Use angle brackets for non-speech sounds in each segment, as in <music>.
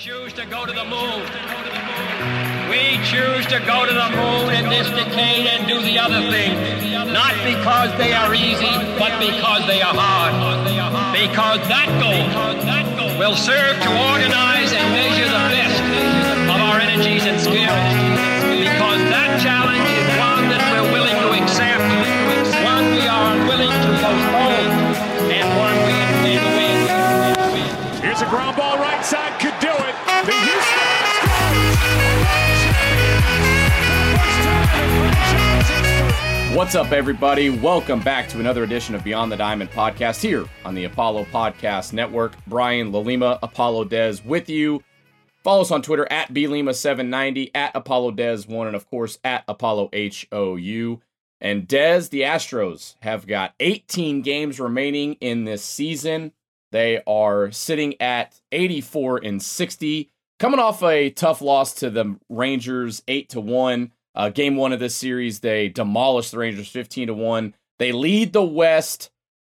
choose to go to the moon. We choose to go to the moon in this decade and do the other thing. Not because they are easy, but because they are hard. Because that goal will serve to organize and measure the best of our energies and skills. Because that challenge is one that we're willing to accept, one we are unwilling to postpone, and one we intend to win. Here's a ground ball right side, What's up, everybody? Welcome back to another edition of Beyond the Diamond podcast here on the Apollo Podcast Network. Brian LaLima, Apollo Dez with you. Follow us on Twitter at BLima790, at Apollo Dez1, and of course at Apollo HOU. And Dez, the Astros have got 18 games remaining in this season. They are sitting at 84 and 60, coming off a tough loss to the Rangers, 8 to 1. Uh, game one of this series, they demolished the Rangers 15 to 1. They lead the West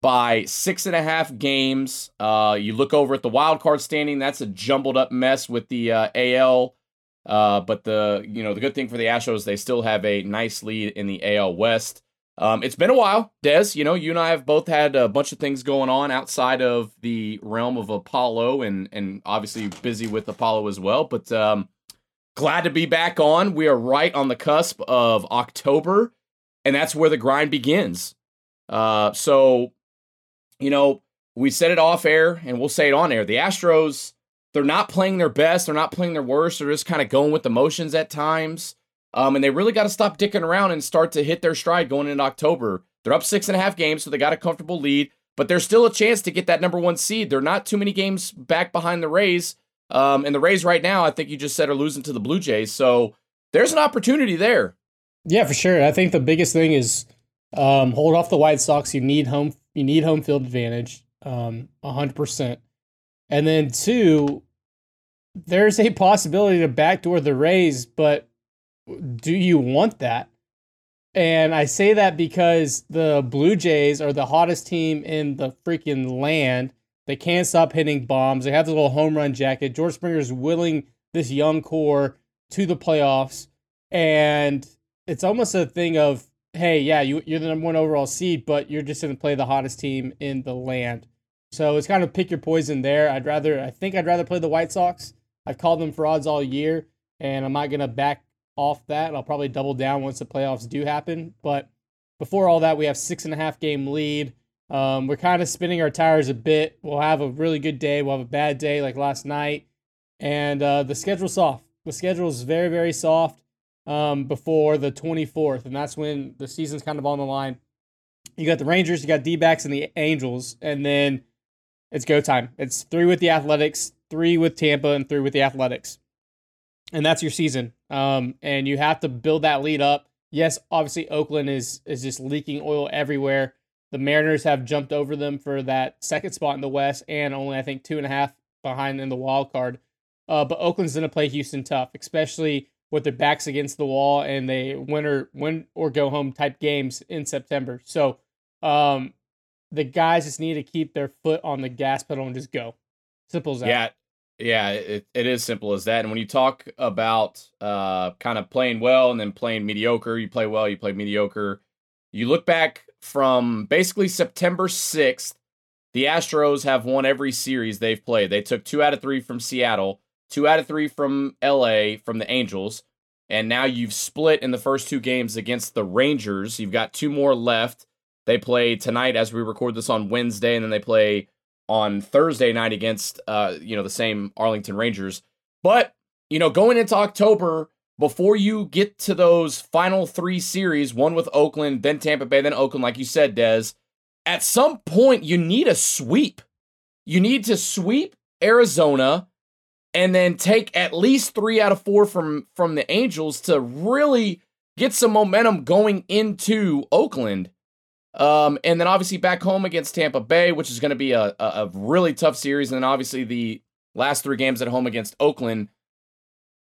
by six and a half games. Uh, you look over at the wild card standing, that's a jumbled up mess with the uh, AL. Uh, but the you know the good thing for the Astros, they still have a nice lead in the AL West. Um, it's been a while, Dez. You know, you and I have both had a bunch of things going on outside of the realm of Apollo, and and obviously busy with Apollo as well. But um, glad to be back on. We are right on the cusp of October, and that's where the grind begins. Uh, so, you know, we said it off air, and we'll say it on air. The Astros, they're not playing their best. They're not playing their worst. They're just kind of going with the motions at times. Um, and they really got to stop dicking around and start to hit their stride going into October. They're up six and a half games, so they got a comfortable lead, but there's still a chance to get that number one seed. They're not too many games back behind the Rays. Um, and the Rays right now, I think you just said, are losing to the Blue Jays. So there's an opportunity there. Yeah, for sure. I think the biggest thing is um, hold off the White Sox. You need home. You need home field advantage, um, hundred percent. And then two, there's a possibility to backdoor the Rays, but do you want that? And I say that because the Blue Jays are the hottest team in the freaking land. They can't stop hitting bombs. They have the little home run jacket. George Springer is willing this young core to the playoffs. And it's almost a thing of, hey, yeah, you, you're the number one overall seed, but you're just going to play the hottest team in the land. So it's kind of pick your poison there. I'd rather, I think I'd rather play the White Sox. I've called them frauds all year, and I'm not going to back off that. I'll probably double down once the playoffs do happen. But before all that, we have six and a half game lead. Um, we're kind of spinning our tires a bit. We'll have a really good day. We'll have a bad day like last night. And uh, the schedule's soft. The schedule is very, very soft um, before the 24th. And that's when the season's kind of on the line. You got the Rangers, you got D backs, and the Angels. And then it's go time. It's three with the Athletics, three with Tampa, and three with the Athletics and that's your season. Um, and you have to build that lead up. Yes, obviously Oakland is is just leaking oil everywhere. The Mariners have jumped over them for that second spot in the West, and only I think two and a half behind in the wild card. Uh, but Oakland's going to play Houston tough, especially with their backs against the wall and they win or win or go home type games in September. So um, the guys just need to keep their foot on the gas pedal and just go. Simple as that. Yeah, yeah, it, it is simple as that. And when you talk about uh, kind of playing well and then playing mediocre, you play well, you play mediocre. You look back from basically September 6th, the Astros have won every series they've played. They took two out of three from Seattle, two out of three from LA, from the Angels. And now you've split in the first two games against the Rangers. You've got two more left. They play tonight as we record this on Wednesday, and then they play on Thursday night against uh, you know the same Arlington Rangers. But you know, going into October, before you get to those final three series, one with Oakland, then Tampa Bay, then Oakland, like you said, Dez, at some point you need a sweep. You need to sweep Arizona and then take at least three out of four from from the Angels to really get some momentum going into Oakland. Um, and then obviously back home against Tampa Bay, which is going to be a, a, a, really tough series. And then obviously the last three games at home against Oakland.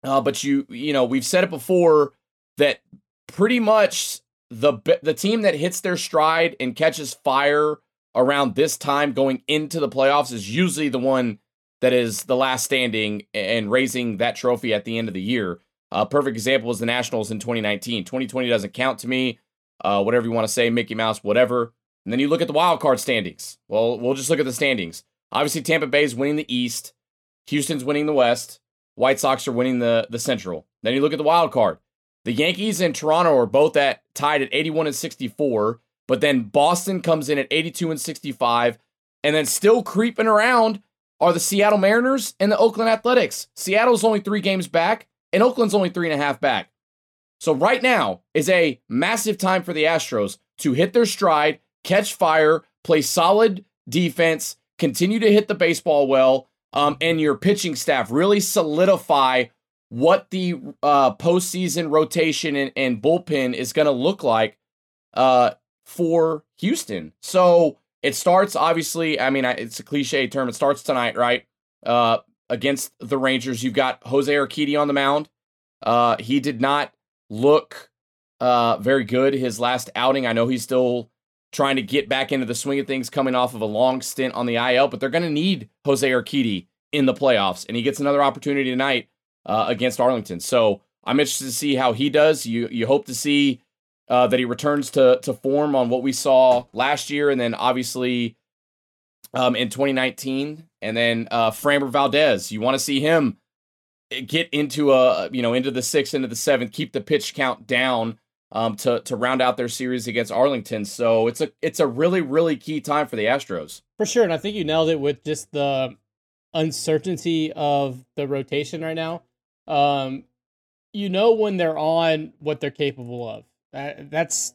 Uh, but you, you know, we've said it before that pretty much the the team that hits their stride and catches fire around this time going into the playoffs is usually the one that is the last standing and raising that trophy at the end of the year. A uh, perfect example is the Nationals in 2019. 2020 doesn't count to me. Uh, whatever you want to say, Mickey Mouse, whatever. And then you look at the wild card standings. Well, we'll just look at the standings. Obviously, Tampa Bay is winning the East. Houston's winning the West. White Sox are winning the, the Central. Then you look at the wild card. The Yankees and Toronto are both at tied at 81 and 64, but then Boston comes in at 82 and 65, and then still creeping around are the Seattle Mariners and the Oakland Athletics. Seattle's only three games back, and Oakland's only three and a half back. So right now is a massive time for the Astros to hit their stride, catch fire, play solid defense, continue to hit the baseball well, um, and your pitching staff really solidify what the uh, postseason rotation and, and bullpen is going to look like uh, for Houston. So it starts, obviously, I mean, it's a cliche term. It starts tonight, right? Uh, against the Rangers. You've got Jose Urquidy on the mound. Uh, he did not look uh, very good his last outing. I know he's still trying to get back into the swing of things coming off of a long stint on the IL, but they're going to need Jose Urquidy in the playoffs, and he gets another opportunity tonight uh, against Arlington. So I'm interested to see how he does. You you hope to see uh, that he returns to to form on what we saw last year, and then obviously um, in 2019, and then uh, Framber Valdez. You want to see him get into a you know into the sixth, into the seventh, keep the pitch count down um, to to round out their series against Arlington. So it's a it's a really really key time for the Astros for sure. And I think you nailed it with just the uncertainty of the rotation right now. Um, you know when they're on what they're capable of. Uh, that's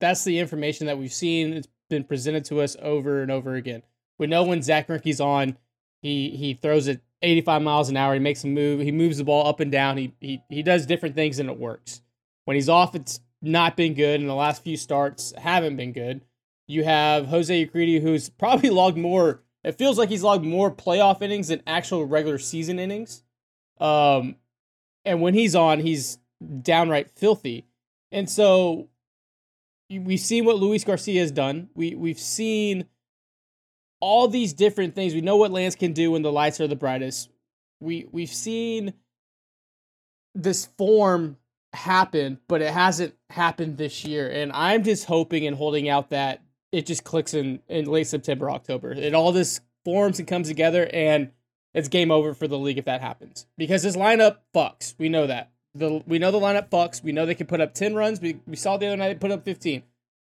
that's the information that we've seen. It's been presented to us over and over again. We know when Zack Greinke's on, he he throws it 85 miles an hour. He makes a move. He moves the ball up and down. He he he does different things and it works. When he's off, it's not been good, and the last few starts haven't been good. You have Jose Urquidy, who's <laughs> probably logged more. It feels like he's logged more playoff innings than actual regular season innings. Um, and when he's on, he's downright filthy. And so we've seen what Luis Garcia has done. We we've seen all these different things. We know what Lance can do when the lights are the brightest. We we've seen this form happen, but it hasn't happened this year. And I'm just hoping and holding out that it just clicks in in late September, October. It all this forms and comes together and it's game over for the league if that happens. Because this lineup fucks. We know that. The we know the lineup fucks. We know they can put up 10 runs. We we saw the other night they put up 15.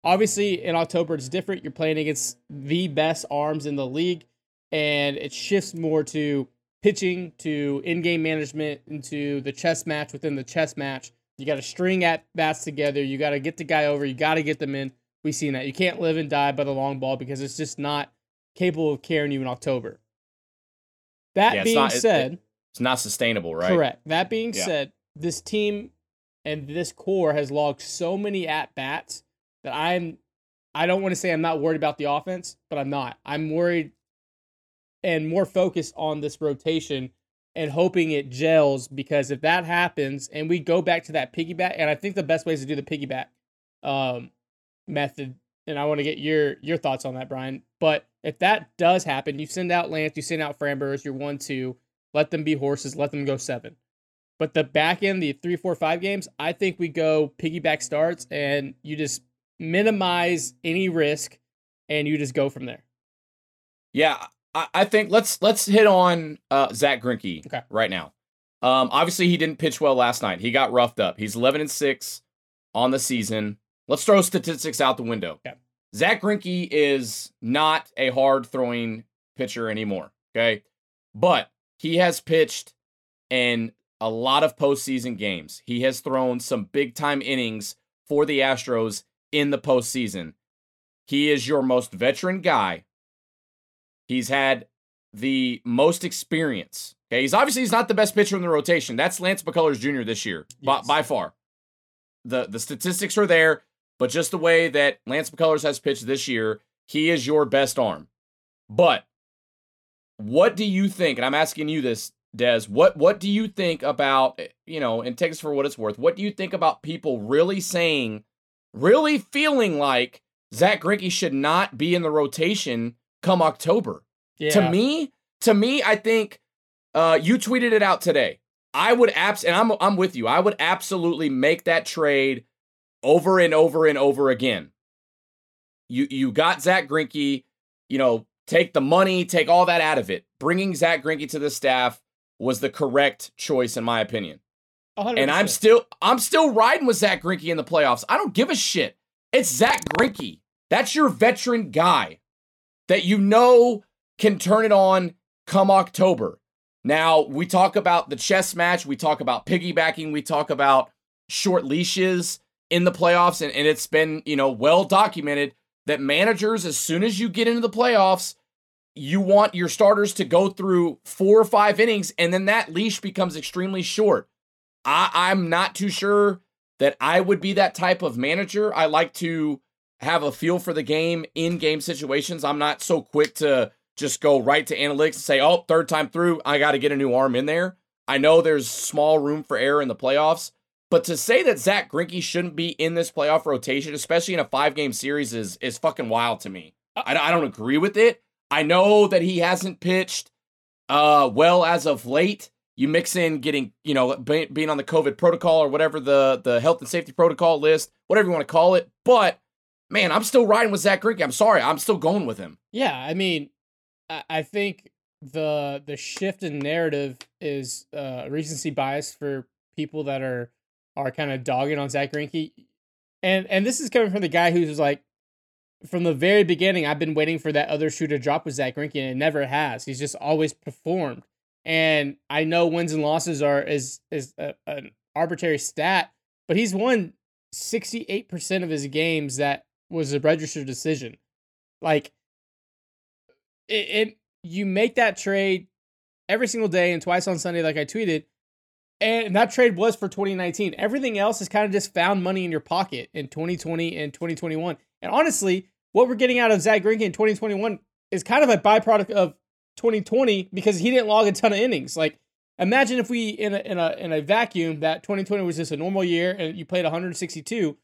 Obviously, in October it's different. You're playing against the best arms in the league, and it shifts more to pitching, to in-game management, into the chess match within the chess match. You got to string at bats together. You got to get the guy over. You got to get them in. We've seen that. You can't live and die by the long ball because it's just not capable of carrying you in October. That yeah, being not, said, it, it's not sustainable, right? Correct. That being yeah. said, this team and this core has logged so many at bats that I'm I don't want to say I'm not worried about the offense, but I'm not. I'm worried and more focused on this rotation and hoping it gels because if that happens and we go back to that piggyback, and I think the best way is to do the piggyback um, method, and I want to get your your thoughts on that, Brian. But if that does happen, you send out Lance, you send out Framber as your one two, let them be horses, let them go seven. But the back end, the three, four, five games, I think we go piggyback starts and you just minimize any risk and you just go from there. Yeah, I, I think let's let's hit on uh, Zack Greinke okay. right now. Um, obviously, he didn't pitch well last night. He got roughed up. He's 11 and six on the season. Let's throw statistics out the window. Okay. Zack Greinke is not a hard throwing pitcher anymore. Okay, but he has pitched in a lot of postseason games. He has thrown some big time innings for the Astros in the postseason. He is your most veteran guy. He's had the most experience. Okay, he's obviously he's not the best pitcher in the rotation. That's Lance McCullers Jr. this year yes. by, by far. the The statistics are there, but just the way that Lance McCullers has pitched this year, he is your best arm. But what do you think? And I'm asking you this, Dez. What what do you think about eh, you know? And take us for what it's worth. What do you think about people really saying really feeling like Zack Greinke should not be in the rotation come October. Yeah. To me, to me, I think uh, you tweeted it out today. I would abs and I'm I'm with you. I would absolutely make that trade over and over and over again. You you got Zack Greinke, you know, take the money, take all that out of it. Bringing Zack Greinke to the staff was the correct choice in my opinion. 100%. And I'm still I'm still riding with Zack Greinke in the playoffs. I don't give a shit. It's Zack Greinke. That's your veteran guy that you know can turn it on come October. Now, we talk about the chess match, we talk about piggybacking, we talk about short leashes in the playoffs, and, and it's been, you know, well documented that managers, as soon as you get into the playoffs, you want your starters to go through four or five innings, and then that leash becomes extremely short. I, I'm not too sure that I would be that type of manager. I like to have a feel for the game in game situations. I'm not so quick to just go right to analytics and say, oh, third time through, I got to get a new arm in there. I know there's small room for error in the playoffs, but to say that Zack Greinke shouldn't be in this playoff rotation, especially in a five game series, is is fucking wild to me. I, I don't agree with it. I know that he hasn't pitched uh, well as of late. You mix in getting, you know, being on the COVID protocol or whatever the the health and safety protocol list, whatever you want to call it. But man, I'm still riding with Zack Greinke. I'm sorry, I'm still going with him. Yeah, I mean, I I think the the shift in narrative is uh, recency bias for people that are are kind of dogging on Zack Greinke, and and this is coming from the guy who's like, from the very beginning, I've been waiting for that other shoe to drop with Zack Greinke, and it never has. He's just always performed, and I know wins and losses are is is a, an arbitrary stat, but he's won sixty eight percent of his games that was a registered decision, like it, it you make that trade every single day and twice on Sunday, like I tweeted. And that trade was for 2019. Everything else is kind of just found money in your pocket in 2020 and 2021. And honestly, what we're getting out of Zack Greinke in 2021 is kind of a byproduct of 2020 because he didn't log a ton of innings. Like, imagine if we in a in a in a vacuum that 2020 was just a normal year and you played 162.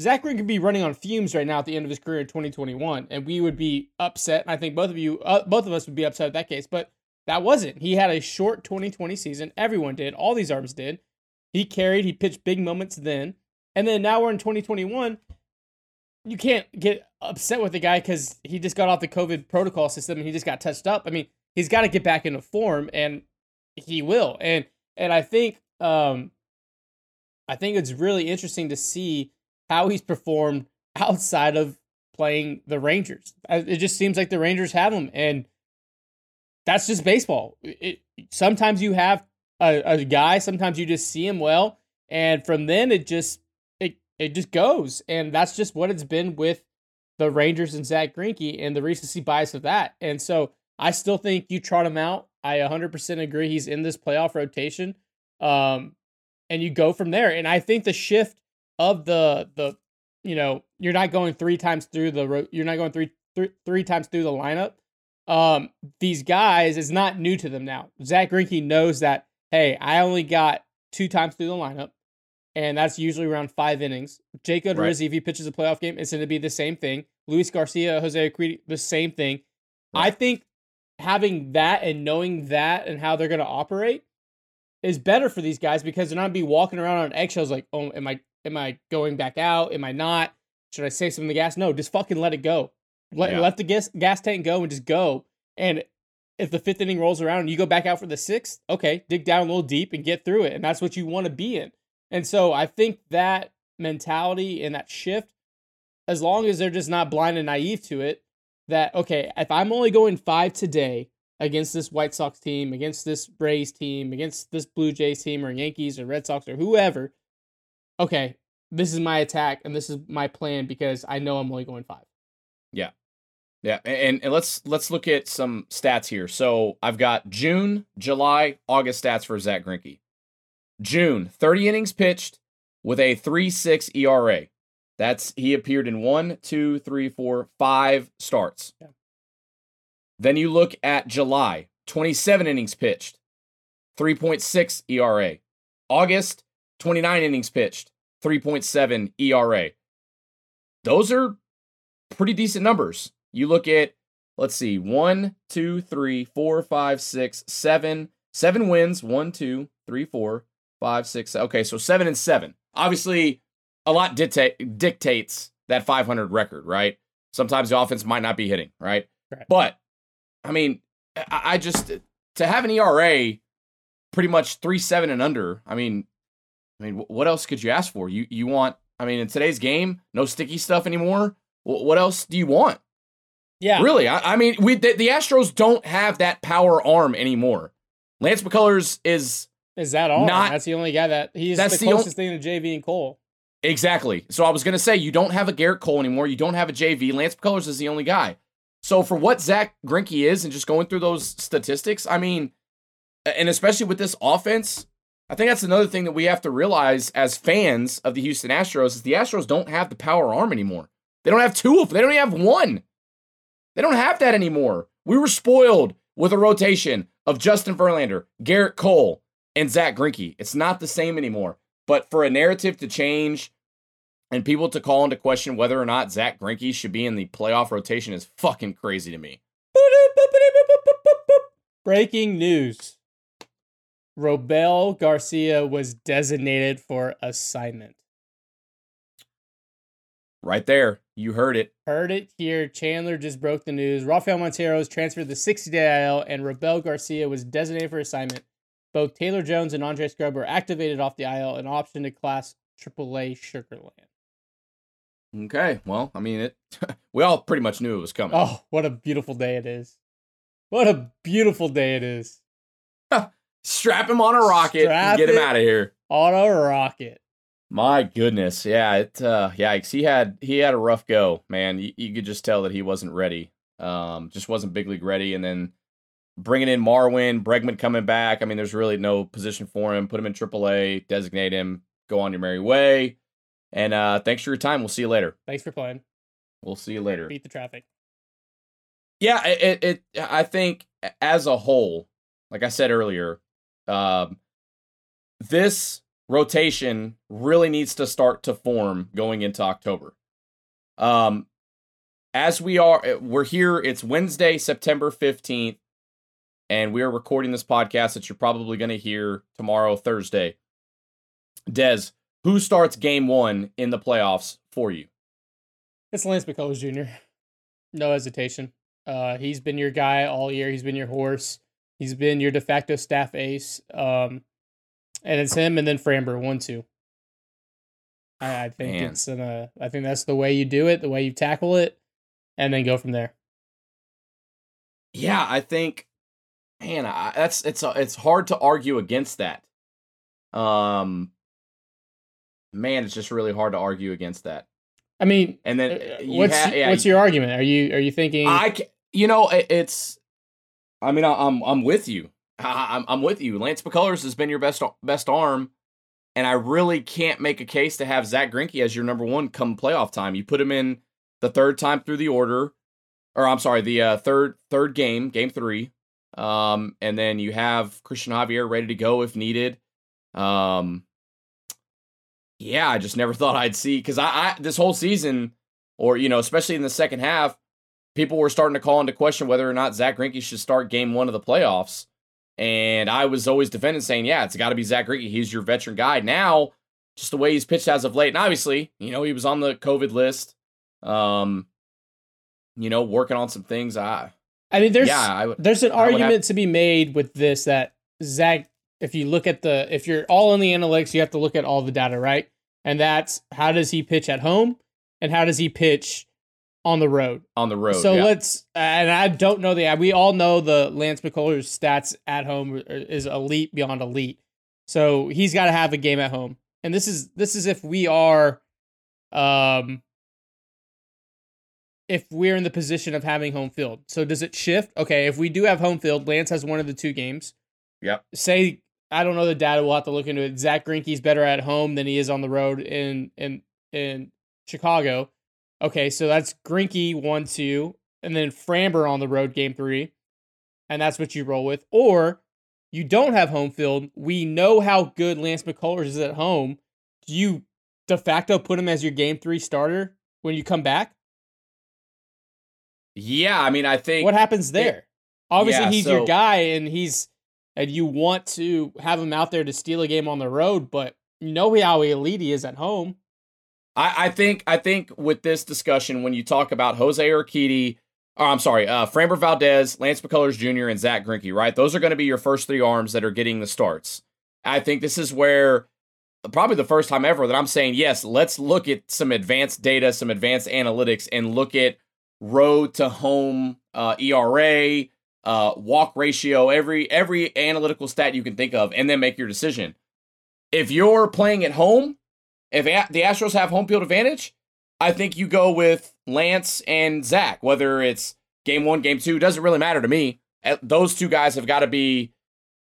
Zack Greinke could be running on fumes right now at the end of his career in 2021, and we would be upset. And I think both of you, uh, both of us, would be upset at that case. But that wasn't. He had a short 2020 season. Everyone did. All these arms did. He carried. He pitched big moments then, and then now we're in 2021. You can't get upset with the guy because he just got off the COVID protocol system and he just got touched up. I mean, he's got to get back into form, and he will. And and I think um, I think it's really interesting to see how he's performed outside of playing the Rangers. It just seems like the Rangers have him, and that's just baseball. It, sometimes you have a, a guy, sometimes you just see him well, and from then it just it it just goes, and that's just what it's been with the Rangers and Zack Greinke and the recency bias of that. And so I still think you trot him out. I 100% agree he's in this playoff rotation. Um, and you go from there. And I think the shift of the the you know you're not going three times through the you're not going three three, three times through the lineup. Um, these guys is not new to them now. Zack Greinke knows that. Hey, I only got two times through the lineup, and that's usually around five innings. Jacob right. if he pitches a playoff game, it's going to be the same thing. Luis Garcia, Jose Urquidy, the same thing. Right. I think having that and knowing that and how they're going to operate is better for these guys because they're not be walking around on eggshells like, oh, am I Am I going back out? Am I not? Should I save some of the gas? No, just fucking let it go. Let yeah. let the gas gas tank go and just go. And if the fifth inning rolls around and you go back out for the sixth, okay, dig down a little deep and get through it. And that's what you want to be in. And so I think that mentality and that shift, as long as they're just not blind and naive to it, that okay, if I'm only going five today against this White Sox team, against this Rays team, against this Blue Jays team, or Yankees or Red Sox or whoever, okay, this is my attack and this is my plan because I know I'm only going five. Yeah. Yeah, and, and let's let's look at some stats here. So I've got June, July, August stats for Zack Greinke. June, 30 innings pitched with a 3-6 ERA. That's he appeared in one, two, three, four, five starts. Yeah. Then you look at July, 27 innings pitched, 3.6 ERA. August, 29 innings pitched, 3.7 ERA. Those are pretty decent numbers. You look at let's see, one, two, three, four, five, six, seven, seven wins. One, two, three, four, five, six. Okay, so seven and seven. Obviously, a lot dictate, dictates that 500 record, right? Sometimes the offense might not be hitting, right? Right. But I mean, I, I just to have an ERA pretty much three seven and under. I mean, I mean, what else could you ask for? You you want? I mean, in today's game, no sticky stuff anymore. What else do you want? Yeah. Really, I, I mean, we the, the, Astros don't have that power arm anymore. Lance McCullers is is that all? Not, that's the only guy that he's the closest the thing to JV and Cole. Exactly. So I was gonna say you don't have a Gerrit Cole anymore. You don't have a JV. Lance McCullers is the only guy. So for what Zack Greinke is, and just going through those statistics, I mean, and especially with this offense, I think that's another thing that we have to realize as fans of the Houston Astros is the Astros don't have the power arm anymore. They don't have two of them. They don't even have one. They don't have that anymore. We were spoiled with a rotation of Justin Verlander, Gerrit Cole, and Zack Greinke. It's not the same anymore. But for a narrative to change and people to call into question whether or not Zack Greinke should be in the playoff rotation is fucking crazy to me. Breaking news. Robel Garcia was designated for assignment. Right there. You heard it. Heard it here. Chandler just broke the news. Rafael Montero was transferred to 60 day IL, and Robel Garcia was designated for assignment. Both Taylor Jones and Andre Scrubb were activated off the IL and optioned to Class AAA Sugar Land. Okay, well, I mean, it. <laughs> we all pretty much knew it was coming. Oh, what a beautiful day it is! What a beautiful day it is. Strap him on a rocket Strap and get him out of here. On a rocket. My goodness, yeah, it. Uh, yikes! He had he had a rough go, man. You, you could just tell that he wasn't ready. Um, just wasn't big league ready, and then bringing in Marwin, Bregman coming back. I mean, there's really no position for him. Put him in AAA, designate him, go on your merry way. And uh, thanks for your time. We'll see you later. Thanks for playing. We'll see you later. Beat the traffic. Yeah, it, it, I think as a whole, like I said earlier, um, this rotation really needs to start to form going into October. Um, as we are, eh, we're here. It's Wednesday, September fifteenth, and we are recording this podcast that you're probably going to hear tomorrow, Thursday. Dez, who starts game one in the playoffs for you? It's Lance McCullers Jr. No hesitation. Uh, he's been your guy all year. He's been your horse. He's been your de facto staff ace. Um, and it's him and then Framber one two. I, I think Man. it's an, uh, I think that's the way you do it, the way you tackle it, and then go from there. Yeah, I think, man, I, that's it's uh, it's hard to argue against that. Um, man, it's just really hard to argue against that. I mean, and then uh, what's ha- yeah, what's your argument? Are you are you thinking? I you know it's. I mean, I'm I'm with you. I'm I'm with you. Lance McCullers has been your best best arm, and I really can't make a case to have Zack Greinke as your number one come playoff time. You put him in the third time through the order, or I'm sorry, the uh, third third game, game three, um, and then you have Christian Javier ready to go if needed. Um, yeah, I just never <laughs> thought I'd see because I, I this whole season, or you know, especially in the second half, people were starting to call into question whether or not Zack Greinke should start Game One of the playoffs, and I was always defending, saying, "Yeah, it's got to be Zack Greinke. He's your veteran guy." Now, just the way he's pitched as of late, and obviously, you know, he was on the COVID list, um, you know, working on some things. I, I mean, there's yeah, there's an argument have, to be made with this that Zack, if you look at the if you're all in the analytics, you have to look at all the data, right? And that's how does he pitch at home and how does he pitch on the road? On the road. So yeah. let's and I don't know the we all know the Lance McCullers stats at home is elite beyond elite. So he's got to have a game at home. And this is this is if we are um if we're in the position of having home field. So does it shift? Okay, if we do have home field, Lance has one of the two games. Yep. Say I don't know the data. We'll have to look into it. Zack Greinke's better at home than he is on the road in in in Chicago. Okay, so that's Greinke one two, and then Framber on the road game three, and that's what you roll with. Or you don't have home field. We know how good Lance McCullers is at home. Do you de facto put him as your game three starter when you come back? Yeah, I mean, I think what happens there? Obviously, Yeah, he's so- your guy, and he's and you want to have him out there to steal a game on the road, but you know how elite he is at home. I, I think I think with this discussion, when you talk about Jose Urquidy, or I'm sorry, uh, Framber Valdez, Lance McCullers Jr., and Zack Greinke, right? Those are going to be your first three arms that are getting the starts. I think this is where probably the first time ever that I'm saying yes. Let's look at some advanced data, some advanced analytics, and look at road to home uh, ERA, uh, walk ratio, every every analytical stat you can think of, and then make your decision. If you're playing at home, if a- the Astros have home field advantage, I think you go with Lance and Zack. Whether it's game one, game two, doesn't really matter to me. Those two guys have got to be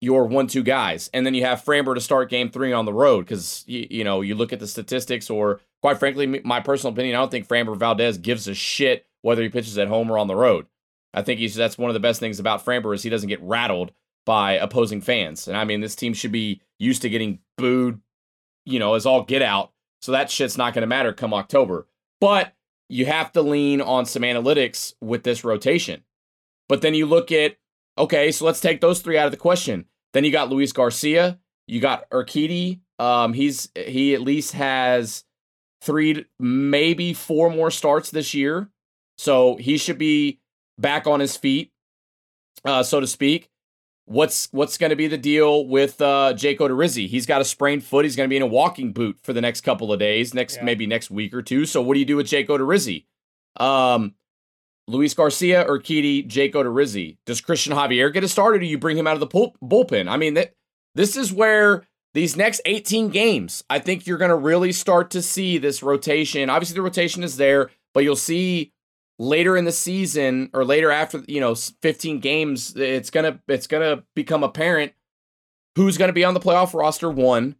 your one-two guys, and then you have Framber to start game three on the road because you, you know you look at the statistics, or quite frankly, my personal opinion, I don't think Framber Valdez gives a shit whether he pitches at home or on the road. I think he's that's one of the best things about Framber is he doesn't get rattled by opposing fans, and I mean this team should be used to getting booed, you know, is all get out. So that shit's not going to matter come October. But you have to lean on some analytics with this rotation. But then you look at, okay, so let's take those three out of the question. Then you got Luis Garcia, you got Urquidy. Um, he's he at least has three, maybe four more starts this year, so he should be back on his feet, uh, so to speak. What's what's going to be the deal with uh, Jake Odorizzi? He's got a sprained foot. He's going to be in a walking boot for the next couple of days, next Yeah. maybe next week or two. So what do you do with Jake Odorizzi? Um, Luis Garcia or Urquidy, Jake Odorizzi. Does Christian Javier get a start, or do you bring him out of the pul- bullpen? I mean, that this is where these next 18 games, I think you're going to really start to see this rotation. Obviously, the rotation is there, but you'll see later in the season or later after you know 15 games, it's gonna it's gonna become apparent who's to be on the playoff roster one,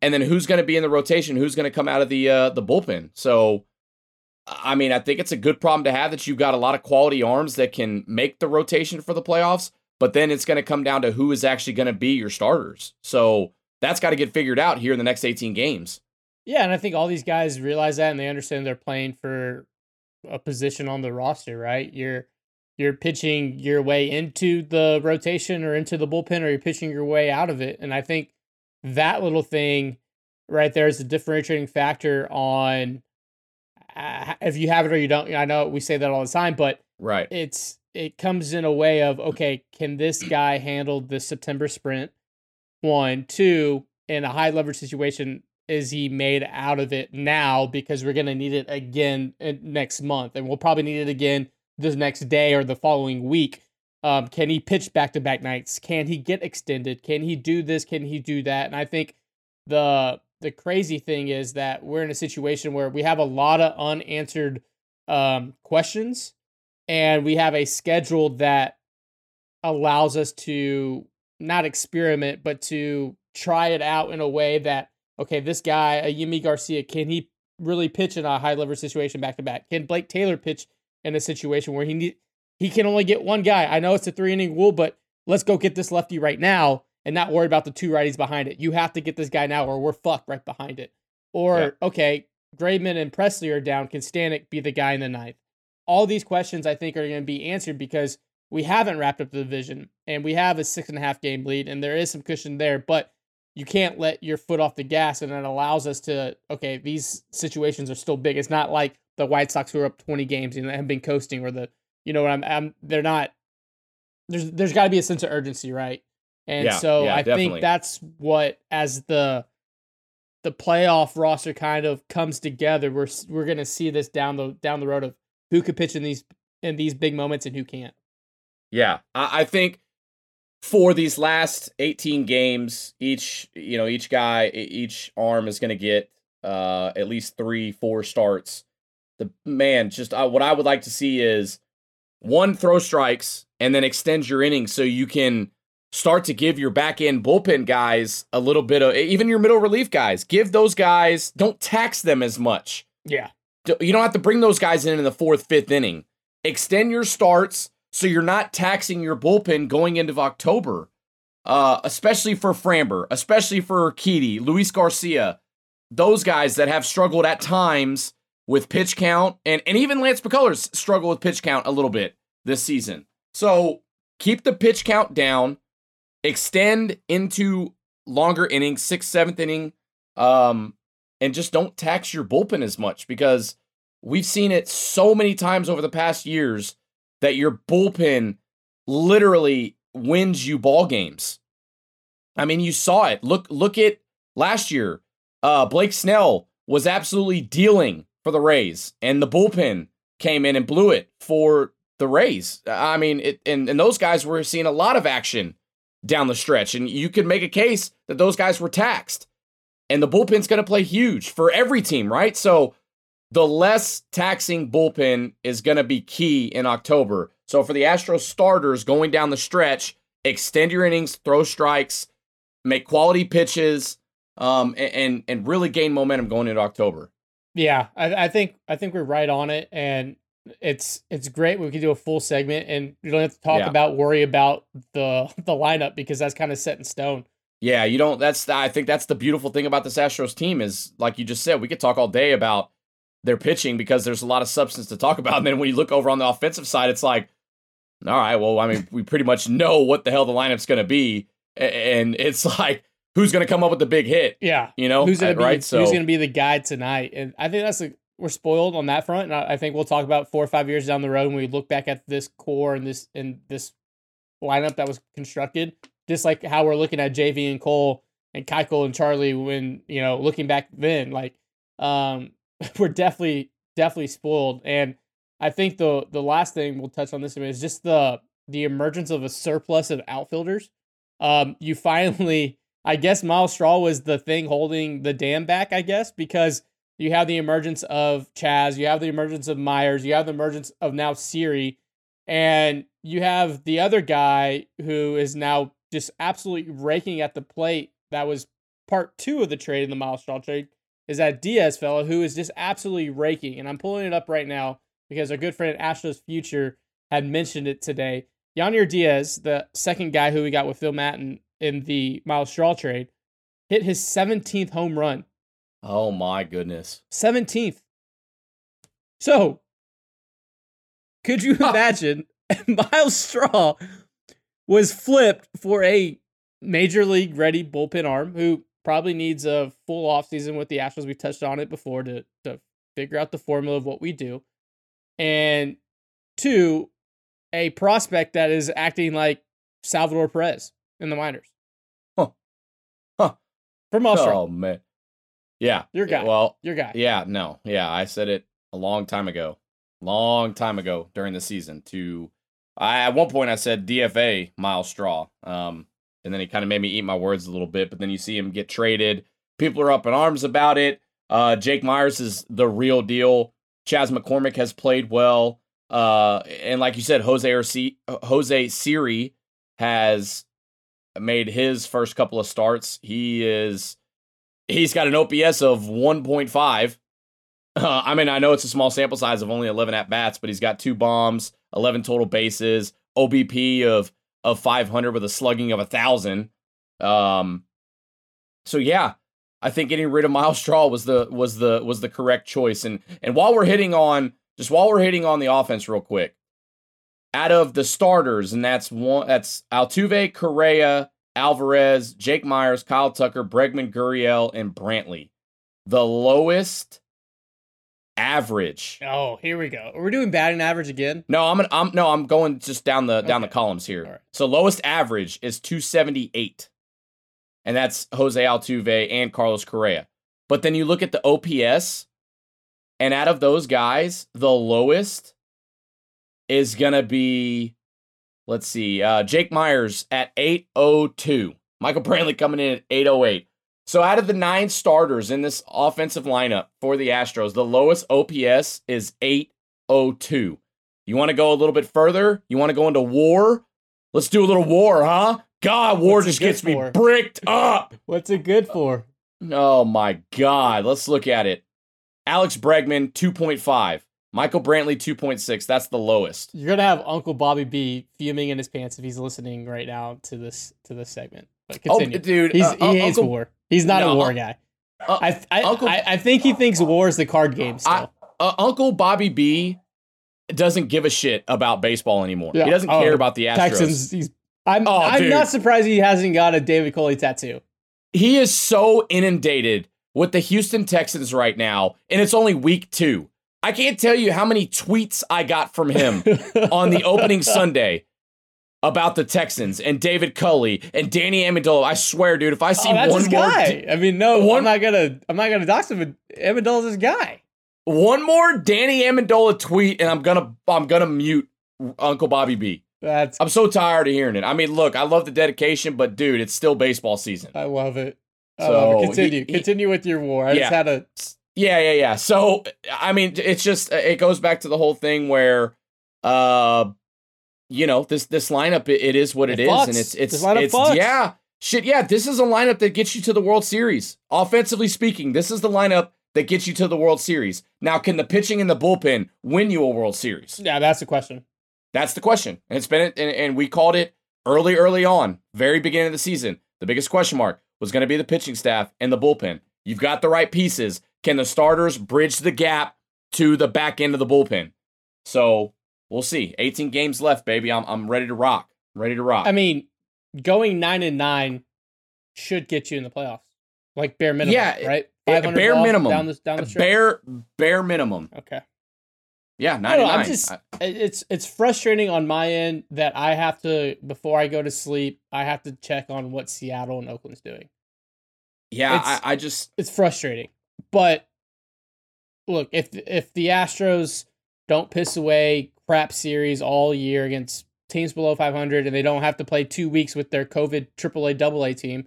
and then who's to be in the rotation, who's to come out of the uh, the bullpen. So. I mean, I think it's a good problem to have that you've got a lot of quality arms that can make the rotation for the playoffs, but then it's to come down to who is actually to be your starters. So that's got to get figured out here in the next 18 games. Yeah, and I think all these guys realize that and they understand they're playing for a position on the roster, right? You're you're pitching your way into the rotation or into the bullpen or you're pitching your way out of it. And I think that little thing right there is a differentiating factor on uh, if you have it or you don't. I know we say that all the time, but Right. it's it comes in a way of okay, can this guy handle the September sprint? One, two, in a high leverage situation, is he made out of it now because we're gonna need it again next month, and we'll probably need it again this next day or the following week. Um, can he pitch back to back nights? Can he get extended? Can he do this? Can he do that? And I think the the crazy thing is that we're in a situation where we have a lot of unanswered um, questions, and we have a schedule that allows us to not experiment, but to try it out in a way that okay, this guy, a Yimi Garcia, can he really pitch in a high level situation back to back? Can Blake Taylor pitch in a situation where he need he can only get one guy? I know it's a three inning rule, but let's go get this lefty right now and not worry about the two righties behind it. You have to get this guy now, or we're fucked right behind it. Or Yeah. okay, Graveman and Pressly are down. Can Stanek be the guy in the ninth? All these questions I think are going to be answered because we haven't wrapped up the division and we have a six and a half game lead and there is some cushion there, but you can't let your foot off the gas and it allows us to okay, these situations are still big. It's not like the White Sox who are up 20 games and have been coasting or the you know what I'm, I'm they're not there's there's got to be a sense of urgency, right? And Yeah, so yeah, I definitely. think that's what as the the playoff roster kind of comes together, we're we're gonna see this down the down the road of who could pitch in these in these big moments and who can't. Yeah, I, I think for these last 18 games, each you know each guy, each arm is going to get uh, at least three, four starts. The man, just uh, what I would like to see is one throw strikes and then extend your innings so you can start to give your back end bullpen guys a little bit of even your middle relief guys. Give those guys don't tax them as much. Yeah. You don't have to bring those guys in in the fourth, fifth inning. Extend your starts so you're not taxing your bullpen going into October, uh, especially for Framber, especially for Keedy, Luis Garcia, those guys that have struggled at times with pitch count, and and even Lance McCullers struggle with pitch count a little bit this season. So keep the pitch count down, extend into longer innings, sixth, seventh inning, um, and just don't tax your bullpen as much because we've seen it so many times over the past years that your bullpen literally wins you ball games. I mean, you saw it. Look, look at last year. Uh, Blake Snell was absolutely dealing for the Rays, and the bullpen came in and blew it for the Rays. I mean, it, and and those guys were seeing a lot of action down the stretch, and you could make a case that those guys were taxed, and the bullpen's going to play huge for every team, right? So the less taxing bullpen is going to be key in October. So for the Astros starters going down the stretch, extend your innings, throw strikes, make quality pitches, um, and, and really gain momentum going into October. Yeah, I, I think I think we're right on it, and it's it's great. We can do a full segment, and you don't have to talk Yeah. about worry about the the lineup because that's kind of set in stone. Yeah, you don't. That's I think that's the beautiful thing about this Astros team is like you just said, we could talk all day about their pitching because there's a lot of substance to talk about. <laughs> And then when you look over on the offensive side, it's like, all right, well, I mean, we pretty much know what the hell the lineup's going to be, and it's <laughs> like who's going to come up with the big hit, Yeah, you know? who's be right? So who's gonna be the guy tonight? And I think that's a, we're spoiled on that front. And I, I think we'll talk about four or five years down the road when we look back at this core and this and this lineup that was constructed, just like how we're looking at JV and Cole and Keuchel and Charlie when you know looking back then, like um, <laughs> we're definitely definitely spoiled. And I think the the last thing we'll touch on this is just the the emergence of a surplus of outfielders. Um, you <laughs> finally, I guess, Myles Straw was the thing holding the dam back. I guess because you have the emergence of Chas, you have the emergence of Meyers, you have the emergence of now Siri, and you have the other guy who is now just absolutely raking at the plate. That was part two of the trade in the Myles Straw trade. Is that Diaz fellow who is just absolutely raking, and I'm pulling it up right now because our good friend Astros Future had mentioned it today. Yainer Diaz, the second guy who we got with Phil Maton in the Myles Straw trade, hit his 17th home run. oh my goodness, 17th. So, could you imagine <laughs> Myles Straw was flipped for a major league ready bullpen arm who probably needs a full offseason with the Astros. We touched on it before to, to figure out the formula of what we do. And two, a prospect that is acting like Salvador Perez in the minors. Huh. Huh. From Straw, oh man, yeah, your guy. Well, your guy. Yeah, no, yeah, I said it a long time ago, long time ago during the season. To I at one point I said DFA Myles Straw, um, and then he kind of made me eat my words a little bit. But then you see him get traded. People are up in arms about it. Uh, Jake Meyers is the real deal. Chas McCormick has played well, uh, and like you said, Jose Arce- Jose Siri has made his first couple of starts. He is he's got an OPS of 1.5. Uh, I mean, I know it's a small sample size of only 11 at bats, but he's got two bombs, 11 total bases, OBP of of 500 with a slugging of a thousand. Um, so yeah, I think getting rid of Myles Straw was the was the was the correct choice. And and while we're hitting on just while we're hitting on the offense real quick, out of the starters, and that's one that's Altuve, Correa, Alvarez, Jake Meyers, Kyle Tucker, Bregman, Gurriel, and Brantley. The lowest average. Oh, here we go. We're doing batting average again. No, I'm gonna, I'm no, I'm going just down the down the columns here. Right. So lowest average is 278. And that's Jose Altuve and Carlos Correa. But then you look at the OPS, and out of those guys, the lowest is gonna be let's see, uh, Jake Meyers at 802. Michael Brantley coming in at 808. So out of the nine starters in this offensive lineup for the Astros, the lowest OPS is 802. You want to go a little bit further? You want to go into war? Let's do a little war, huh? God, war What's just gets me bricked <laughs> up. What's it good for? Oh my God. Let's look at it. Alex Bregman, 2.5. Michael Brantley, 2.6. That's the lowest. You're gonna have Uncle Bobby B fuming in his pants if he's listening right now to this to this segment. But continue. Oh, dude. He's, uh, he hates Uncle, war. He's not No, a war un- guy. uh, I I, Uncle- I I think he thinks war is the card game still. uh, Uncle Bobby B doesn't give a shit about baseball anymore. Yeah. He doesn't Oh, care about the Astros. Texans. He's, I'm, Oh, I'm dude. not surprised he hasn't got a David Culley tattoo. He is so inundated with the Houston Texans right now, and it's only week two. I can't tell you how many tweets I got from him <laughs> on the opening Sunday about the Texans and David Culley and Danny Amendola. I swear, dude, if I see oh, one more guy. I mean, no, one- I'm not gonna, I'm not gonna dox him. Amendola's his guy. one more Danny Amendola tweet, and I'm gonna I'm gonna mute Uncle Bobby B. That's, I'm so tired of hearing it. I mean, look, I love the dedication, but dude, it's still baseball season. I love it. I So, love it. he- Continue, he- continue with your war. I Yeah. just had a, Yeah, yeah, yeah. So, I mean, it's just it goes back to the whole thing where, uh, you know, this this lineup it, it is what it It is, fucks. and it's it's This lineup it's fucks. yeah, shit, yeah. This is a lineup that gets you to the World Series. Offensively speaking, this is the lineup that gets you to the World Series. Now, can the pitching and the bullpen win you a World Series? yeah, that's the question. That's the question. And it's been and, and we called it early, early on, very beginning of the season. The biggest question mark was going to be the pitching staff and the bullpen. You've got the right pieces. Can the starters bridge the gap to the back end of the bullpen? So we'll see. 18 games left, baby. I'm I'm ready to rock. ready to rock. I mean, going nine and nine should get you in the playoffs, like bare minimum. Yeah, right. yeah, 500 bare minimum. down this down the stretch. bare bare minimum. Okay. Yeah, I don't know, 99. I'm just I- it's it's frustrating on my end that I have to before I go to sleep, I have to check on what Seattle and Oakland's doing. yeah, I, I just It's frustrating. But look, if if the Astros don't piss away crap series all year against teams below 500 and they don't have to play 2 weeks with their COVID AAA AA team,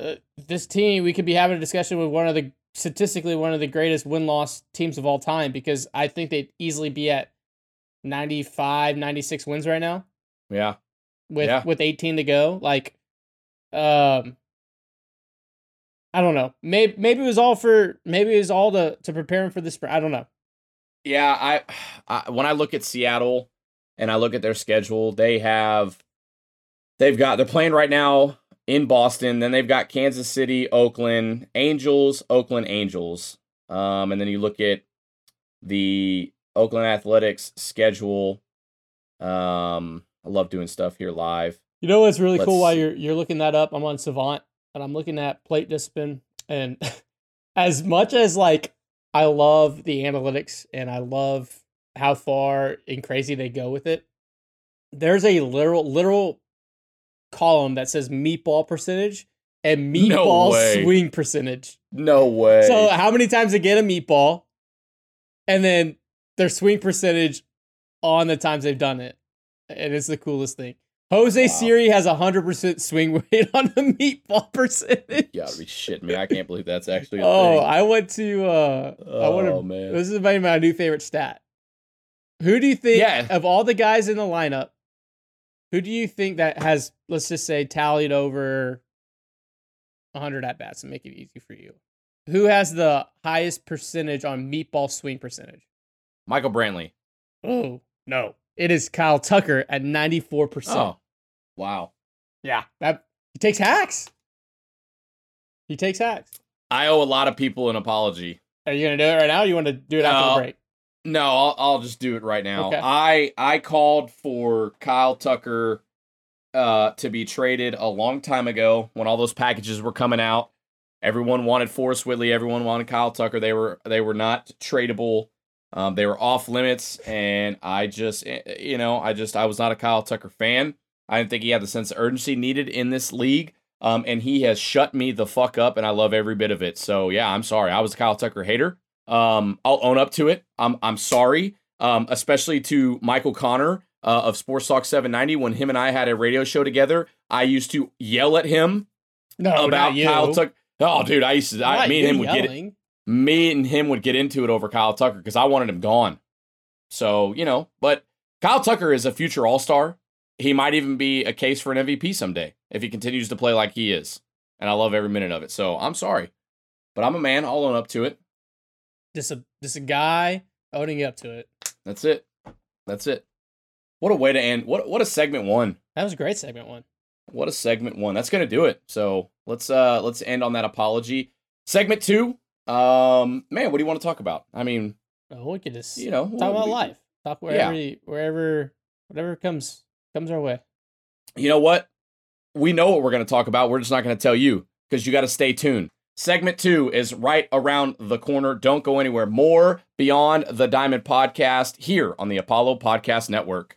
uh, this team we could be having a discussion with one of the statistically one of the greatest win-loss teams of all time because I think they'd easily be at 95 96 wins right now yeah. with Yeah. with 18 to go like um I don't know. Maybe maybe it was all for maybe it was all to to prepare him for this. I don't know. Yeah, I, <sighs> I when I look at Seattle and I look at their schedule, they have they've got they're playing right now in Boston, then they've got Kansas City, Oakland, Angels, Oakland Angels. Um and then you look at the Oakland Athletics schedule. Um I love doing stuff here live. You know what's really cool Let's- while you're you're looking that up? I'm on Savant and I'm looking at plate discipline and <laughs> as much as like I love the analytics and I love how far and crazy they go with it. There's a literal literal column that says meatball percentage and <laughs> meatball way. swing percentage. No way. So how many times they get a meatball, and then their swing percentage on the times they've done it, and it's the coolest thing. Jose Wow. Siri has a hundred percent swing rate on the meatball <laughs> percentage. you gotta be shitting me. I can't believe that's actually a Oh, thing. I went to. uh I want Oh to. man. This is my, my new favorite stat. Who do you think Yeah. of all the guys in the lineup? Who do you think that has, let's just say, tallied over 100 at bats and make it easy for you? Who has the highest percentage on meatball swing percentage? Michael Brantley. Oh, no. It is Kyle Tucker at 94%. Oh. Wow. Yeah. That he takes hacks. He takes hacks. I owe a lot of people an apology. Are you going to do it right now or you want to do it after No. the break? No, I'll, I'll just do it right now. Okay. I I called for Kyle Tucker uh, to be traded a long time ago when all those packages were coming out. Everyone wanted Forrest Whitley. Everyone wanted Kyle Tucker. They were they were not tradable. Um, they were off limits, and I just eh, you know I just I was not a Kyle Tucker fan. I didn't think he had the sense of urgency needed in this league. Um, and he has shut me the fuck up, and I love every bit of it. So yeah, I'm sorry. I was a Kyle Tucker hater. Um, I'll own up to it. I'm I'm sorry. Um, especially to Michael Connor uh, of Sports Talk 790 when him and I had a radio show together. I used to yell at him No, about. Kyle Tucker. Oh, dude, I used to. I, me and him would get it. Me and him would get into it over Kyle Tucker because I wanted him gone. So you know, but Kyle Tucker is a future All Star. He might even be a case for an MVP someday if he continues to play like he is. And I love every minute of it. So I'm sorry, but I'm a man. I'll own up to it. Just a just a guy owning up to it. That's it. That's it. What a way to end. What what a segment one. That was a great segment one. What a segment one. That's gonna do it. So let's uh let's end on that apology. Segment two. Um man, what do you want to talk about? I mean, No, we could just You know, talk about we- life. Talk wherever, you- wherever, whatever comes comes our way. You know what? We know what we're going to talk about. We're just not going to tell you because you got to stay tuned. Segment two is right around the corner. Don't go anywhere. More Beyond the Diamond podcast here on the Apollo Podcast Network.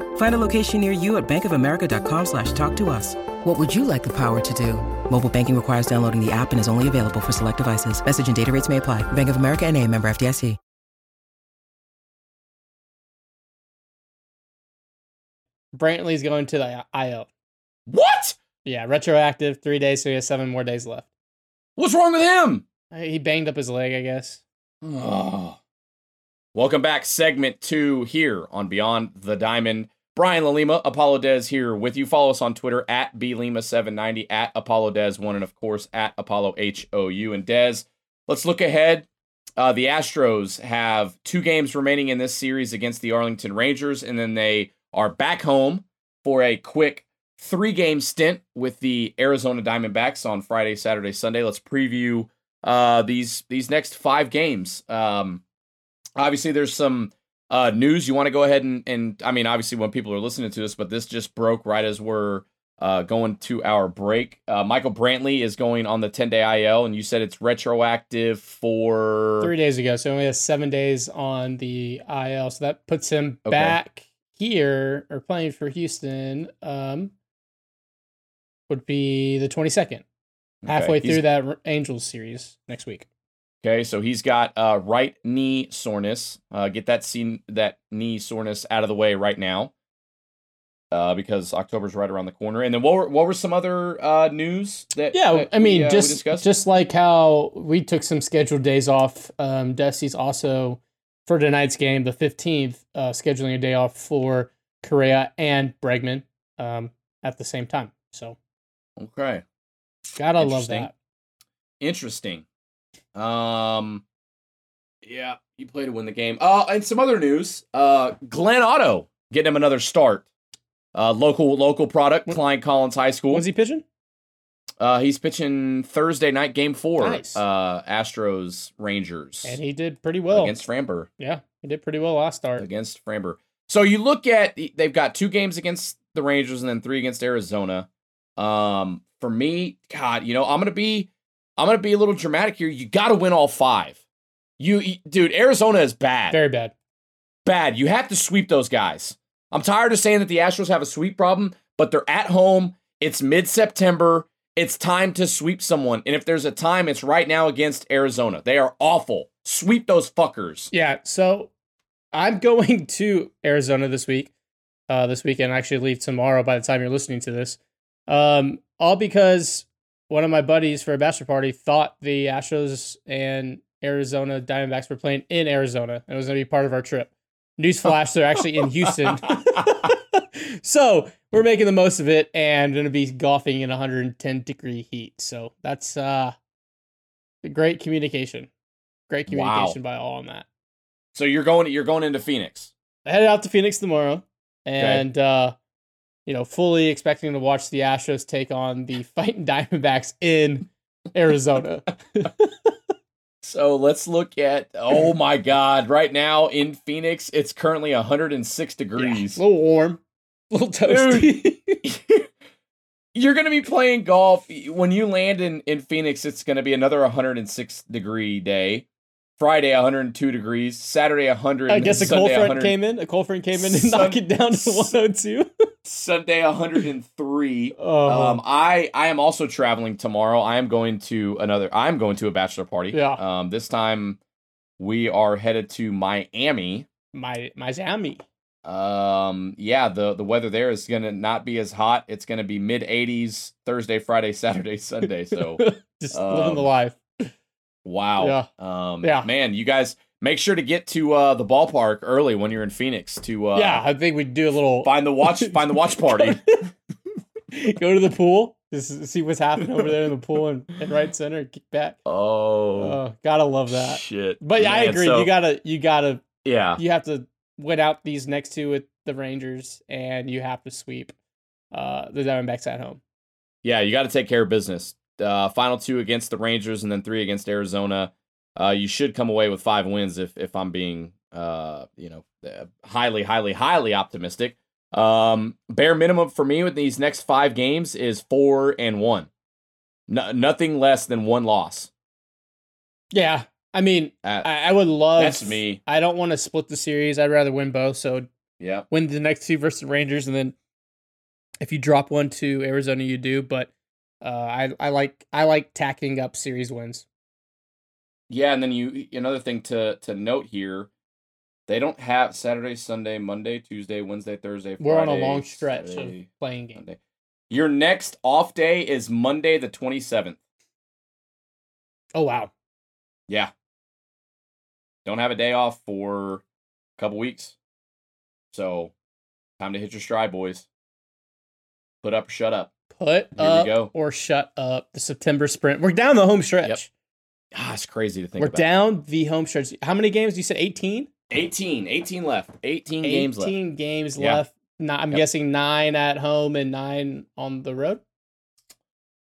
Find a location near you at bankofamerica.com slash talk to us. What would you like the power to do? Mobile banking requires downloading the app and is only available for select devices. Message and data rates may apply. Bank of America and a member FDIC. Brantley's going to the IL. What? Yeah, retroactive, three days, so he has seven more days left. What's wrong with him? Uh, he banged up his leg, I guess. Oh. Welcome back, segment two here on Beyond the Diamond. Brian LaLima, Apollo Dez here with you. Follow us on Twitter at blima790, at Apollo Dez1, and of course at Apollo HOU. And Des, let's look ahead. Uh, the Astros have two games remaining in this series against the Arlington Rangers, and then they are back home for a quick three game stint with the Arizona Diamondbacks on Friday, Saturday, Sunday. Let's preview uh, these these next five games. Um, obviously, there's some uh, news you want to go ahead and and I mean, obviously, when people are listening to this, but this just broke right as we're uh, going to our break. Uh, Michael Brantley is going on the 10 day IL, and you said it's retroactive for Three days ago, so he only has seven days on the IL. So that puts him Okay. back here or playing for Houston. Um, would be the twenty second, halfway he's- through that Angels series next week. Okay, so he's got uh, right knee soreness. Uh, get that scene, that knee soreness out of the way right now, uh, because October's right around the corner. And then what were what were some other uh, news that? Yeah, that I mean, we, uh, just just like how we took some scheduled days off. Um, Dusty's also for tonight's game, the fifteenth, uh, scheduling a day off for Correa and Bregman um, at the same time. So okay, gotta love that. interesting. Um, yeah, he played to win the game. Uh, and some other news. Uh, Glenn Otto getting him another start. Uh, local local product, Klein Collins High School. Was he pitching? Uh, he's pitching Thursday night, game four. Nice. Uh, Astros Rangers And he did pretty well. against Framber. yeah, he did pretty well last start. Against Framber. So you look at they've got two games against the Rangers and then three against Arizona. Um, for me, God, you know, I'm gonna be I'm gonna be a little dramatic here. You got to win all five. You, you- dude, Arizona is bad. Very bad. bad. You have to sweep those guys. I'm tired of saying that the Astros have a sweep problem, but they're at home. It's mid September. It's time to sweep someone. And if there's a time, it's right now against Arizona. They are awful. Sweep those fuckers. Yeah, so I'm going <laughs> to Arizona this week. Uh, this weekend, I actually leave tomorrow. By the time you're listening to this, um, all because one of my buddies for a bachelor party thought the Astros and Arizona Diamondbacks were playing in Arizona, and it was going to be part of our trip. Newsflash: <laughs> they're actually in Houston. <laughs> so we're making the most of it, and going to be golfing in 110 degree heat. So that's uh, great communication. Great Wow. communication by all on that. So you're going you're going into Phoenix. I headed out to Phoenix tomorrow, and uh, you know, fully expecting to watch the Astros take on the <laughs> fighting Diamondbacks in Arizona. <laughs> So let's look at oh my god, right now in Phoenix, it's currently 106 degrees. a little warm, a little <laughs> toasty. You're going to be playing golf when you land in in Phoenix. It's going to be another 106 degree day. Friday 102 degrees. Saturday 100. I guess a Sunday cold front 100 came in. A cold front came in and Sun- knocked it down to 102. Sunday 103. <laughs> Oh, Um, I I am also traveling tomorrow. I am going to another. I'm going to a bachelor party. Yeah. Um, this time we are headed to Miami. my Miami. Um, yeah. The the weather there is gonna not be as hot. It's gonna be mid 80s Thursday, Friday, Saturday, Sunday. So <laughs> Just Um, living the life. Wow. Yeah. Um, Yeah. Man, you guys make sure to get to uh, the ballpark early when you're in Phoenix to uh, yeah, I think we'd do a little find the watch find the watch party. <laughs> go to the pool, just see what's happening over there in the pool and, and right center, kick back. Oh, Oh, gotta love that. shit! But yeah, I agree. so- you gotta, you gotta, yeah, you have to win out these next two with the Rangers, and you have to sweep uh, the Diamondbacks at home. yeah. You got to take care of business. Uh, final two against the Rangers and then three against Arizona. Uh, you should come away with five wins if if I'm being uh, you know uh, highly highly highly optimistic. Um, bare minimum for me with these next five games is four and one. No, nothing less than one loss. Yeah, I mean, Uh, I, I would love. That's me. I don't want to split the series. I'd rather win both. So yeah. win the next two versus the Rangers, and then if you drop one to Arizona, you do. But uh, I I like I like tacking up series wins. Yeah, and then you another thing to to note here, they don't have Saturday, Sunday, Monday, Tuesday, Wednesday, Thursday. Friday, We're on a long stretch Saturday, of playing game. Sunday. Your next off day is Monday the twenty seventh. Oh wow, Yeah. Don't have a day off for a couple weeks. So time to hit your stride, boys. Put up or shut up. Put we up go. or shut up. The September sprint. We're down the home stretch. Yep. Ah, it's crazy to think We're about. down the home stretch. How many games? Do you said 18? 18, 18 left. 18, 18 games left. games Yeah. left. Not, I'm Yep. guessing nine at home and nine on the road.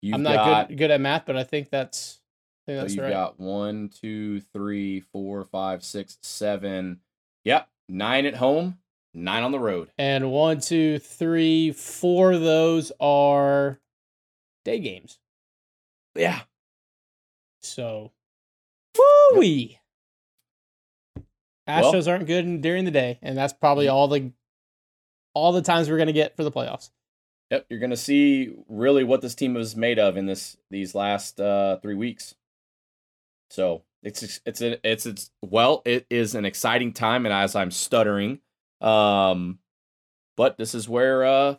You've I'm not got, good good at math, but I think that's I think So that's you've right. got one, two, three, four, five, six, seven. Yep. Nine at home, nine on the road. and one, two, three, four of those are day games. Yeah. So, woo Well- Astros aren't good during the day, and that's probably all the all the times we're gonna get for the playoffs. Yep. You're gonna see really what this team is made of in this these last uh three weeks. So it's it's a, it's it's well, it is an exciting time, and as I'm stuttering, um, but this is where uh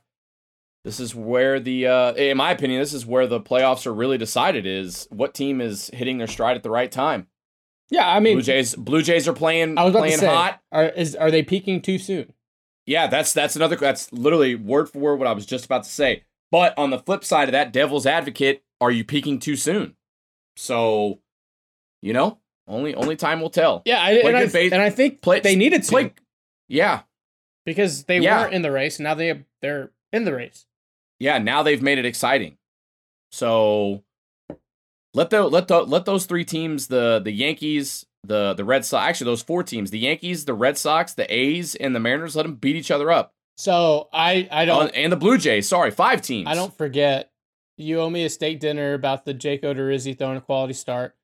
this is where the uh in my opinion, this is where the playoffs are really decided is what team is hitting their stride at the right time. Yeah, I mean, Blue Jays Blue Jays are playing I was about playing to say, hot. are is are they peaking too soon? Yeah, that's that's another that's literally word for word what I was just about to say. But on the flip side of that, devil's advocate, are you peaking too soon? So, you know, only only time will tell. Yeah, I, and, I, base- and I think play- they needed to Play, yeah, because they Yeah. weren't in the race. Now they they're in the race. yeah. Now they've made it exciting. So let the let the let those three teams, the the Yankees, the the Red Sox, actually those four teams, the Yankees, the Red Sox, the A's, and the Mariners, let them beat each other up. So I I don't and the Blue Jays, sorry, five teams. I don't forget. You owe me a steak dinner about the Jake Odorizzi throwing a quality start,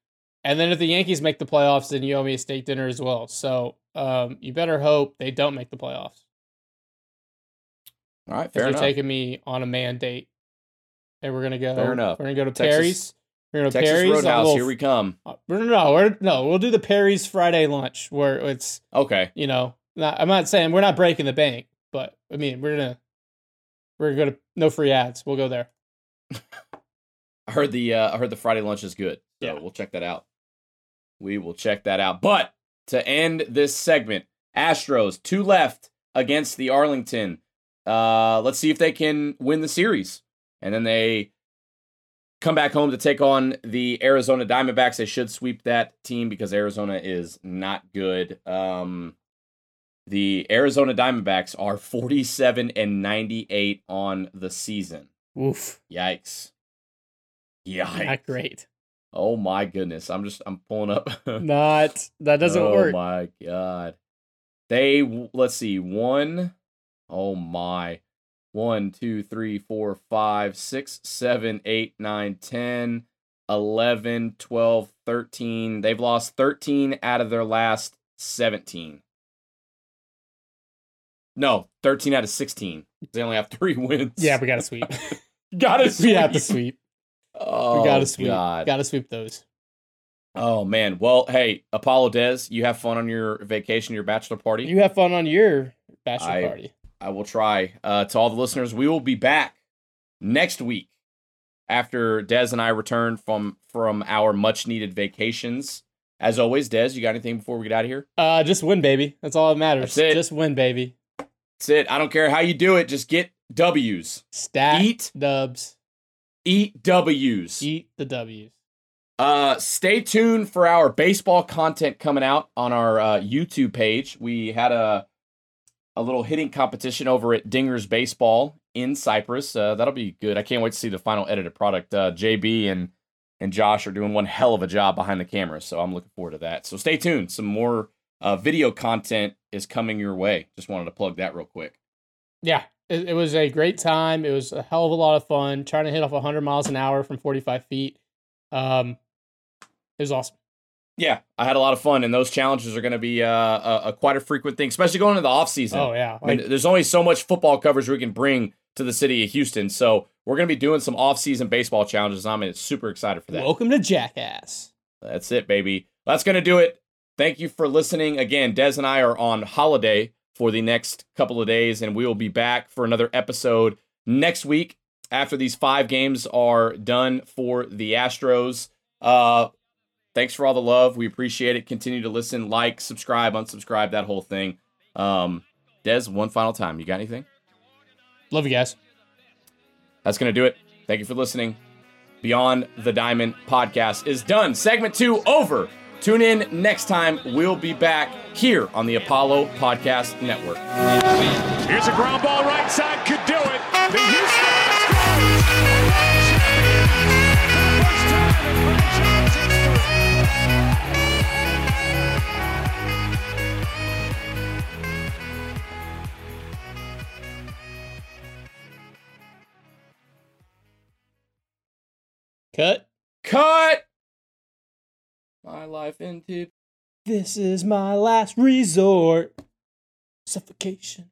and then if the Yankees make the playoffs, then you owe me a steak dinner as well. So um, you better hope they don't make the playoffs. All right, fair you're enough. taking me on a man date, and we're gonna go. Fair enough. We're gonna go to Texas- Perry's. We're gonna go to Texas Perry's. Roadhouse, little- here we come. Uh, No, no, we're, no. We'll do the Perry's Friday lunch where it's Okay. you know. Not, I'm not saying we're not breaking the bank, but I mean we're gonna we're gonna no free ads. We'll go there. <laughs> I heard the uh, I heard the Friday lunch is good. So Yeah. we'll check that out. We will check that out. But to end this segment, Astros two left against the Arlington. Uh, let's see if they can win the series, and then they come back home to take on the Arizona Diamondbacks. They should sweep that team because Arizona is not good. Um, the Arizona Diamondbacks are 47 and 98 on the season. Oof, Yikes. Yikes. not great. Oh my goodness. I'm just I'm pulling up. <laughs> Not that doesn't oh work. Oh my god. They let's see, one oh my. One, two, three, four, five, six, seven, eight, nine, ten, eleven, twelve, thirteen. They've lost 13 out of their last 17. No, 13 out of 16. They only have three <laughs> wins. Yeah, we gotta sweep. <laughs> gotta sweep. we have to sweep. Oh, we gotta sweep. God. Gotta sweep those. Oh man. Well, hey, Apollo Dez, you have fun on your vacation, your bachelor party. You have fun on your bachelor I- party. I will try. Uh, to all the listeners, we will be back next week after Dez and I return from from our much needed vacations. As always, Dez, you got anything before we get out of here? Uh, just win, baby. That's all that matters. Just win, baby. That's it. I don't care how you do it. Just get W's. Stat Eat. dubs. Eat W's. Eat the W's. Uh, stay tuned for our baseball content coming out on our uh, YouTube page. We had a a little hitting competition over at Dinger's Baseball in Cypress. Uh, that'll be good. I can't wait to see the final edited product. Uh, JB and and Josh are doing one hell of a job behind the camera, so I'm looking forward to that. So stay tuned. Some more uh, video content is coming your way. Just wanted to plug that real quick. Yeah, it, it was a great time. It was a hell of a lot of fun trying to hit off 100 miles an hour from 45 feet. Um, it was awesome. Yeah, I had a lot of fun, and those challenges are going to be uh, a, a quite a frequent thing, especially going into the off season. Oh yeah, I mean, there's only so much football coverage we can bring to the city of Houston, so we're going to be doing some off-season baseball challenges. I'm super excited for that. welcome to Jackass. That's it, baby. That's going to do it. Thank you for listening. Again, Dez and I are on holiday for the next couple of days, and we will be back for another episode next week after these five games are done for the Astros. Uh, thanks for all the love. We appreciate it. Continue to listen, like, subscribe, unsubscribe, that whole thing. Um, Dez, one final time. You got anything? Love you guys. That's going to do it. Thank you for listening. Beyond the Diamond podcast is done. Segment two over. Tune in next time. We'll be back here on the Apollo Podcast Network. Here's a ground ball right side, Cut. Cut! My life into. This is my last resort. Suffocation.